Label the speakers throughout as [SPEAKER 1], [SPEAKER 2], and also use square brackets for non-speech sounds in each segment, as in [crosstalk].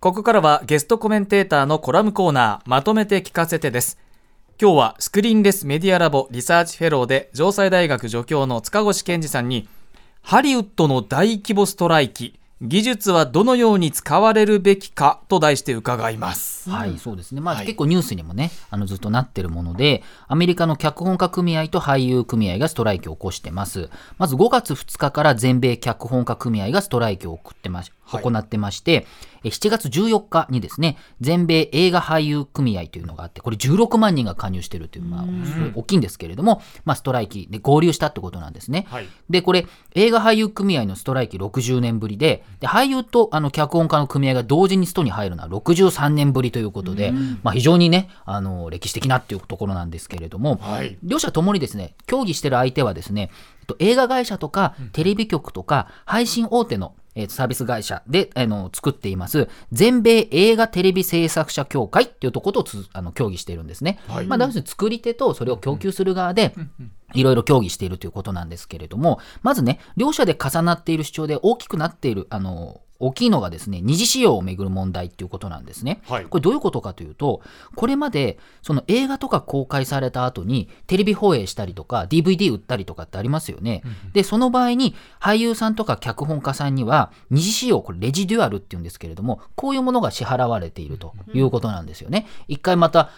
[SPEAKER 1] ここからはゲストコメンテーターのコラムコーナーまとめて聞かせてです。今日はスクリーンレスメディアラボリサーチフェローで城西大学助教の塚越健司さんにハリウッドの大規模ストライキ。技術はどのように使われるべきかと題して伺います。
[SPEAKER 2] はい、そうですね。まあ、はい、結構ニュースにもね、あのずっとなってるもので、アメリカの脚本家組合と俳優組合がストライキを起こしてます。まず5月2日から全米脚本家組合がストライキを送ってまし、行ってまして、7月14日にですね、全米映画俳優組合というのがあって、これ16万人が加入しているという、まあ、大きいんですけれども、まあ、ストライキで合流したってことなんですね。はい、で、これ、映画俳優組合のストライキ60年ぶりで、で俳優とあの脚本家の組合が同時にストに入るのは63年ぶりということで、まあ、非常にね、あの、歴史的なっていうところなんですけれども、はい、両者ともにですね、協議している相手はですね、映画会社とかテレビ局とか配信大手のえー、サービス会社で、あの、作っています、全米映画テレビ制作者協会っていうところとあの協議しているんですね。はい、まあ、要するに作り手とそれを供給する側で、いろいろ協議しているということなんですけれども、まずね、両者で重なっている主張で大きくなっている、あの、大きいのがですね、二次使用をめぐる問題っていうことなんですね。はい、これどういうことかというと、これまでその映画とか公開された後にテレビ放映したりとか DVD 売ったりとかってありますよね。うん、で、その場合に俳優さんとか脚本家さんには二次使用、これレジデュアルっていうんですけれども、こういうものが支払われているということなんですよね。一、回また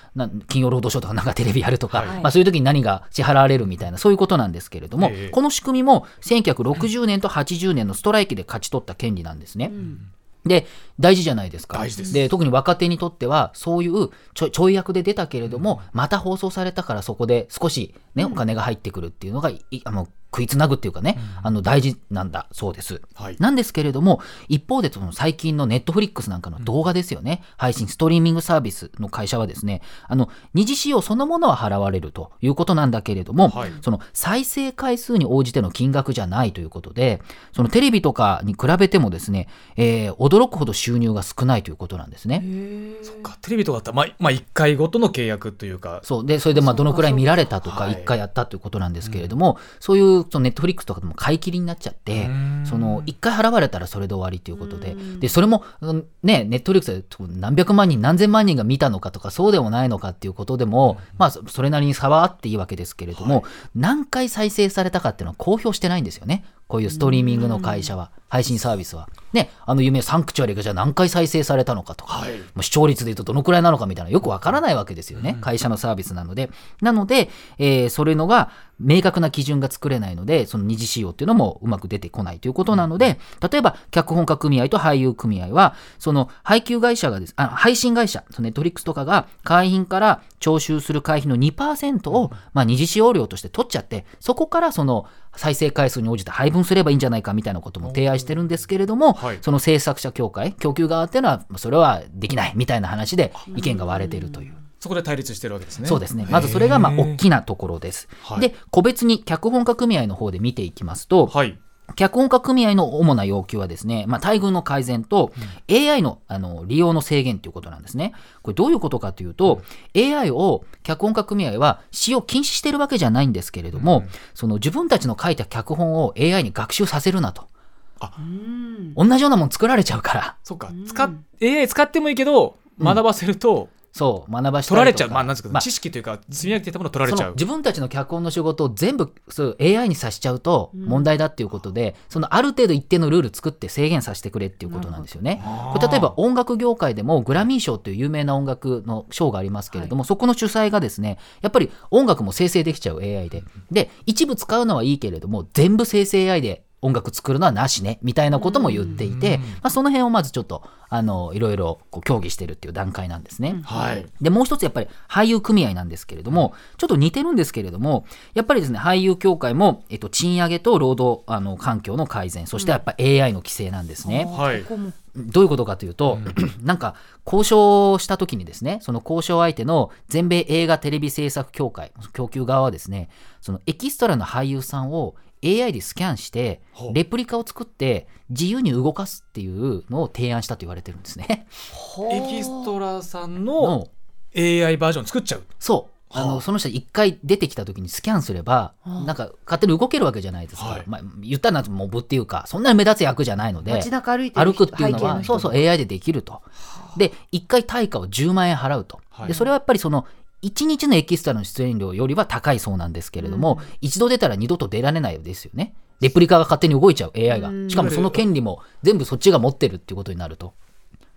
[SPEAKER 2] 金曜ロードショーとかなんかテレビやるとか、はい、まあそういう時に何が支払われるみたいな、そういうことなんですけれども、えー、この仕組みも1960年と80年のストライキで勝ち取った権利なんですね。うんで、大事じゃないですか。
[SPEAKER 1] 大事です。
[SPEAKER 2] で、特に若手にとっては、そういうちょちょい役で出たけれども、また放送されたからそこで少しね、お金が入ってくるっていうのが、あの食いつなぐっていうかね、うん、あの大事なんだそうです。はい、なんですけれども、一方でその最近のネットフリックスなんかの動画ですよね、うん、配信、ストリーミングサービスの会社はですね、あの二次使用そのものは払われるということなんだけれども、はい、その再生回数に応じての金額じゃないということで、そのテレビとかに比べてもですね、えー、驚くほど収入が少ないということなんですね。
[SPEAKER 1] そっか、テレビとかだったら、まあ、まあ、1回ごとの契約というか。
[SPEAKER 2] そう、で、それでまあどのくらい見られたとか、1回やったということなんですけれども、はい、そういうそのネットフリックスとかでも買い切りになっちゃって、その一回払われたらそれで終わりということで、でそれもね、ネットフリックスで何百万人、何千万人が見たのかとか、そうでもないのかっていうことでも、まあ、それなりに差はあっていいわけですけれども、はい、何回再生されたかっていうのは公表してないんですよね。こういうストリーミングの会社は、配信サービスは。ね、あの夢サンクチュアリがじゃあ何回再生されたのかとか、はい、もう視聴率で言うとどのくらいなのかみたいなよくわからないわけですよね、うん、会社のサービスなので。なので、えー、それのが明確な基準が作れないので、その二次使用っていうのもうまく出てこないということなので、例えば脚本家組合と俳優組合は、その配給会社がです、あ配信会社、ネットフリックスとかが会員から徴収する会費の2%を、まあ、二次使用料として取っちゃって、そこからその再生回数に応じて配分すればいいんじゃないかみたいなことも提案してるんですけれども、はい、その制作者協会、供給側っていうのは、それはできないみたいな話で意見が割れているという。
[SPEAKER 1] そこで対立してるわけですね。
[SPEAKER 2] そうですね。まずそれがまあ大きなところです。で、個別に脚本家組合の方で見ていきますと、はい、脚本家組合の主な要求はですね、まあ、待遇の改善と AI のあの利用の制限ということなんですね。これどういうことかというと、AI を脚本家組合は使用禁止してるわけじゃないんですけれども、その自分たちの書いた脚本を AI に学習させるなと。あ同じようなもの作られちゃうから。
[SPEAKER 1] そっか。使 AI 使ってもいいけど、学ばせると、
[SPEAKER 2] そう学ば
[SPEAKER 1] して取られちゃう、まあ、なんですか、まあ、知識というか積み上げていたものを取られちゃう。
[SPEAKER 2] 自分たちの脚本の仕事を全部そう AI にさしちゃうと問題だっていうことで、うん、そのある程度一定のルール作って制限させてくれっていうことなんですよね。これ例えば音楽業界でもグラミー賞という有名な音楽の賞がありますけれども、はい、そこの主催がですねやっぱり音楽も生成できちゃう AI で。で一部使うのはいいけれども全部生成 AI で音楽作るのはなしねみたいなことも言っていて、まあ、その辺をまずちょっとあのいろいろこう協議してるっていう段階なんですね。はい、でもう一つやっぱり俳優組合なんですけれどもちょっと似てるんですけれどもやっぱりですね俳優協会も、えっと、賃上げと労働あの環境の改善そしてやっぱ AI の規制なんですね。はい、どういうことかというと、うん、[clears throat] なんか交渉した時にですねその交渉相手の全米映画テレビ制作協会供給側はですねそのエキストラの俳優さんを AI でスキャンしてレプリカを作って自由に動かすっていうのを提案したと言われてるんですね。
[SPEAKER 1] エキストラさんの AI バージョン作っちゃう。
[SPEAKER 2] そう。あのその人一回出てきた時にスキャンすれば、なんか勝手に動けるわけじゃないですか、
[SPEAKER 1] はい。
[SPEAKER 2] まあ、言ったらモブっていうかそんなに目立つ役じゃないので
[SPEAKER 3] 街中歩いてる
[SPEAKER 2] 歩くっていうのはそうそう AI でできると。で一回対価を10万円払うと、
[SPEAKER 1] はい。
[SPEAKER 2] でそれはやっぱりその1日のエキストラの出演料よりは高いそうなんですけれども、一度出たら二度と出られないですよね。レプリカが勝手に動いちゃう。AI が。しかもその権利も全部そっちが持ってるっていうことになると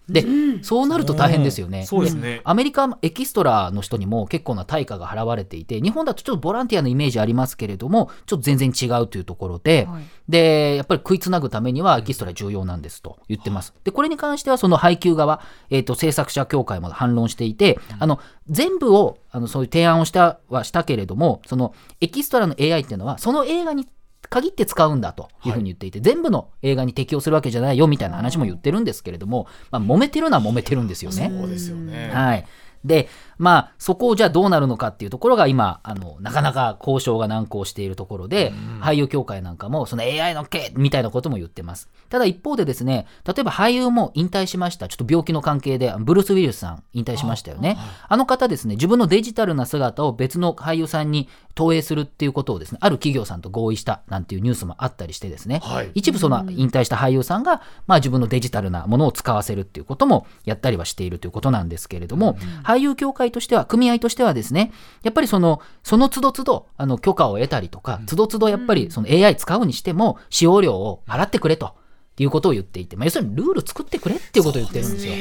[SPEAKER 2] で、そうなると大変ですよね。
[SPEAKER 1] そう。ですね。
[SPEAKER 2] アメリカエキストラの人にも結構な対価が払われていて、日本だとちょっとボランティアのイメージありますけれども、ちょっと全然違うというところで、
[SPEAKER 3] はい。
[SPEAKER 2] で、やっぱり食いつなぐためにはエキストラ重要なんですと言ってます。で、これに関してはその配給側、えっ、と、制作者協会も反論していて、あの、全部を、あの、そういう提案をしたはしたけれども、そのエキストラの AI っていうのは、その映画に限って使うんだというふうに言っていて、全部の映画に適用するわけじゃないよみたいな話も言ってるんですけれども、まあ、揉めてるのは揉めてるんですよね。
[SPEAKER 1] そうですよね。
[SPEAKER 2] はい。で、まあ、そこをじゃあどうなるのかっていうところが今、あの、なかなか交渉が難航しているところで、俳優協会なんかも、その AI のけみたいなことも言ってます。ただ一方でですね、例えば俳優も引退しました。ちょっと病気の関係で、ブルース・ウィルスさん引退しましたよね。あの方ですね、自分のデジタルな姿を別の俳優さんに投影するっていうことをですね、ある企業さんと合意したなんていうニュースもあったりしてですね、
[SPEAKER 1] はい
[SPEAKER 2] 一部その引退した俳優さんが、まあ、自分のデジタルなものを使わせるっていうこともやったりはしているということなんですけれども、俳優協会としては組合としてはですねやっぱりそのその都度都度あの許可を得たりとか都度都度やっぱりその AI 使うにしても使用料を払ってくれと。いうことを言っていて、まあ、要するにルール作ってくれっていうことを言ってるんですよ。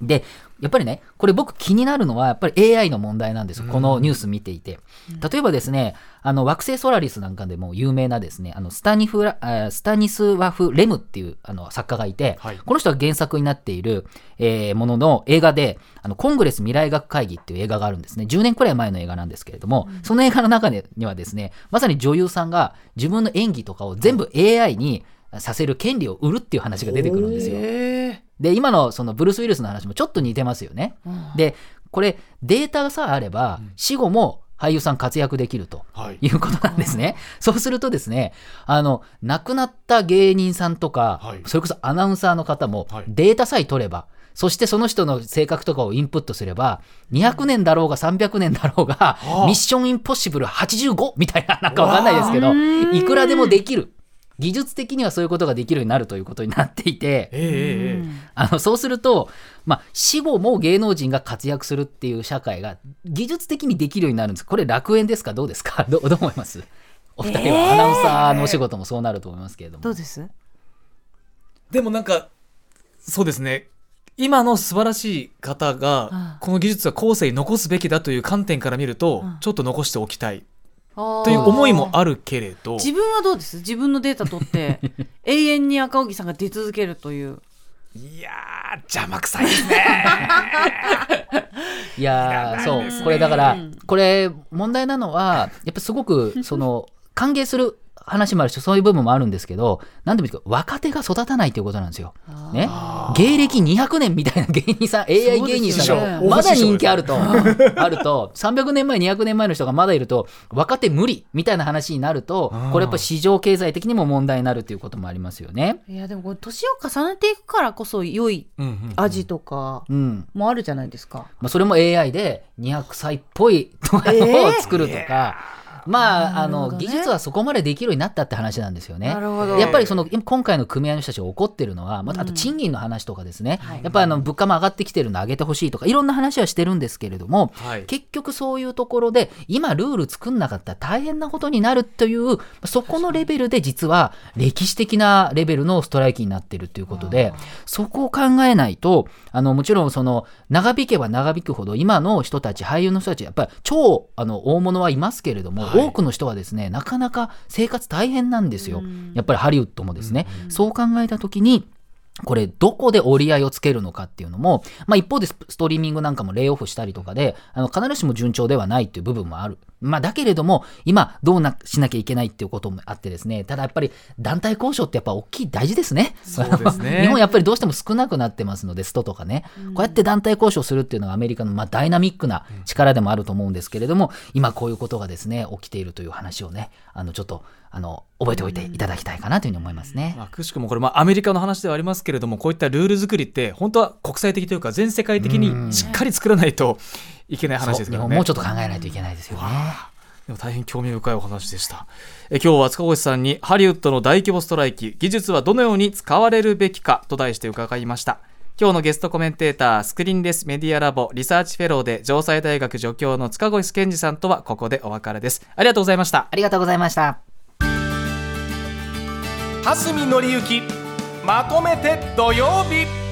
[SPEAKER 2] でやっぱりね、これ僕気になるのは、やっぱり AI の問題なんですよ。このニュース見ていて。例えばですね、あの、惑星ソラリスなんかでも有名なですね、あの、スタニフラ、スタニスワフ・レムっていうあの作家がいて、
[SPEAKER 1] はい
[SPEAKER 2] この人が原作になっている、えーものの映画で、あの、コングレス未来学会議っていう映画があるんですね。10年くらい前の映画なんですけれども、その映画の中にはですね、まさに女優さんが自分の演技とかを全部 AI にさせる権利を売るっていう話が出てくるんですよ。
[SPEAKER 1] え
[SPEAKER 2] で、今のそのブルース・ウィルスの話もちょっと似てますよね。で、これデータがさえあれば、死後も俳優さん活躍できると
[SPEAKER 1] はい。
[SPEAKER 2] いうことなんですね。そうするとですね、あの、亡くなった芸人さんとか、
[SPEAKER 1] はい。
[SPEAKER 2] それこそアナウンサーの方も
[SPEAKER 1] はい。
[SPEAKER 2] データさえ取れば、そしてその人の性格とかをインプットすれば、200年だろうが300年だろうが、
[SPEAKER 1] あ。
[SPEAKER 2] ミッションインポッシブル85みたいな、なんかわかんないですけど、いくらでもできる。技術的にはそういうことができるようになるということになっていて、
[SPEAKER 1] ええええ
[SPEAKER 2] あのそうすると、まあ、死後も芸能人が活躍するっていう社会が技術的にできるようになるんです。これ楽園ですか？どうですか？[laughs] どうどう思います？お二人はアナウンサーのお仕事もそうなると思いますけれども。
[SPEAKER 3] どうです？
[SPEAKER 1] でもなんかそうですね。今の素晴らしい方がこの技術は後世に残すべきだという観点から見るとちょっと残しておきたいという思いもあるけれど。
[SPEAKER 3] 自分はどうです？自分のデータ取って [laughs] 永遠に赤荻さんが出続けるという。
[SPEAKER 1] いやー邪魔くさいですね。[laughs]
[SPEAKER 2] いやそう。これだからこれ問題なのはやっぱすごくその [laughs] 歓迎する話もあるしそういう部分もあるんですけど何でもいいですけど若手が育たないということなんですよ。ね、芸歴200年みたいな芸人さん [laughs] AI 芸人さんがまだ人気あると。[laughs] あると。300年前200年前の人がまだいると若手無理みたいな話になるとこれやっぱ市場経済的にも問題になるということもありますよね。
[SPEAKER 3] いやでもこれ年を重ねていくからこそ良い
[SPEAKER 1] うんうん
[SPEAKER 3] 味とか
[SPEAKER 2] うん。
[SPEAKER 3] もあるじゃないですか、
[SPEAKER 2] まあ、それも AI で200歳っぽいのを作るとか、まあ、あの
[SPEAKER 3] ね
[SPEAKER 2] 技術はそこまでできるようになったって話なんですよね。
[SPEAKER 3] なるほど。
[SPEAKER 2] やっぱりその今今回の組合の人たちが怒ってるのは、またあと賃金の話とかですね、
[SPEAKER 3] はい。
[SPEAKER 2] やっぱりあの物価も上がってきてるので上げてほしいとかいろんな話はしてるんですけれども、
[SPEAKER 1] はい。
[SPEAKER 2] 結局そういうところで今ルール作んなかったら大変なことになるというそこのレベルで実は歴史的なレベルのストライキになってるということでそこを考えないとあのもちろんその長引けば長引くほど今の人たち俳優の人たちやっぱり超あの大物はいますけれども、
[SPEAKER 1] はい
[SPEAKER 2] 多くの人はですねなかなか生活大変なんですよ。やっぱりハリウッドもですね、そう考えた時にこれどこで折り合いをつけるのかっていうのも、まあ、一方でスストリーミングなんかもレイオフしたりとかであの必ずしも順調ではないっていう部分もある。まあ、だけれども今どうなしなきゃいけないっていうこともあってですね。ただやっぱり団体交渉ってやっぱ大きい大事ですね。
[SPEAKER 1] そうですね。[laughs]
[SPEAKER 2] 日本やっぱりどうしても少なくなってますのでストとかね、こうやって団体交渉するっていうのがアメリカのまあダイナミックな力でもあると思うんですけれども今こういうことがですね起きているという話をねあのちょっとあの覚えておいていただきたいかなというふうに思いますね。
[SPEAKER 1] まあ、くしくもこれ、まあ、アメリカの話ではありますけれどもこういったルール作りって本当は国際的というか全世界的にしっかり作らないといけない話ですね。
[SPEAKER 2] 本もうちょっと考えないといけないですよね。
[SPEAKER 1] でも大変興味深いお話でした。え今日は塚越さんにハリウッドの大規模ストライキ技術はどのように使われるべきかと題して伺いました。今日のゲストコメンテータースクリーンレスメディアラボリサーチフェローで城西大学助教の塚越健二さんとはここでお別れです。ありがとうございました。
[SPEAKER 2] ありがとうございました。
[SPEAKER 4] 蓮見紀之まとめて土曜日。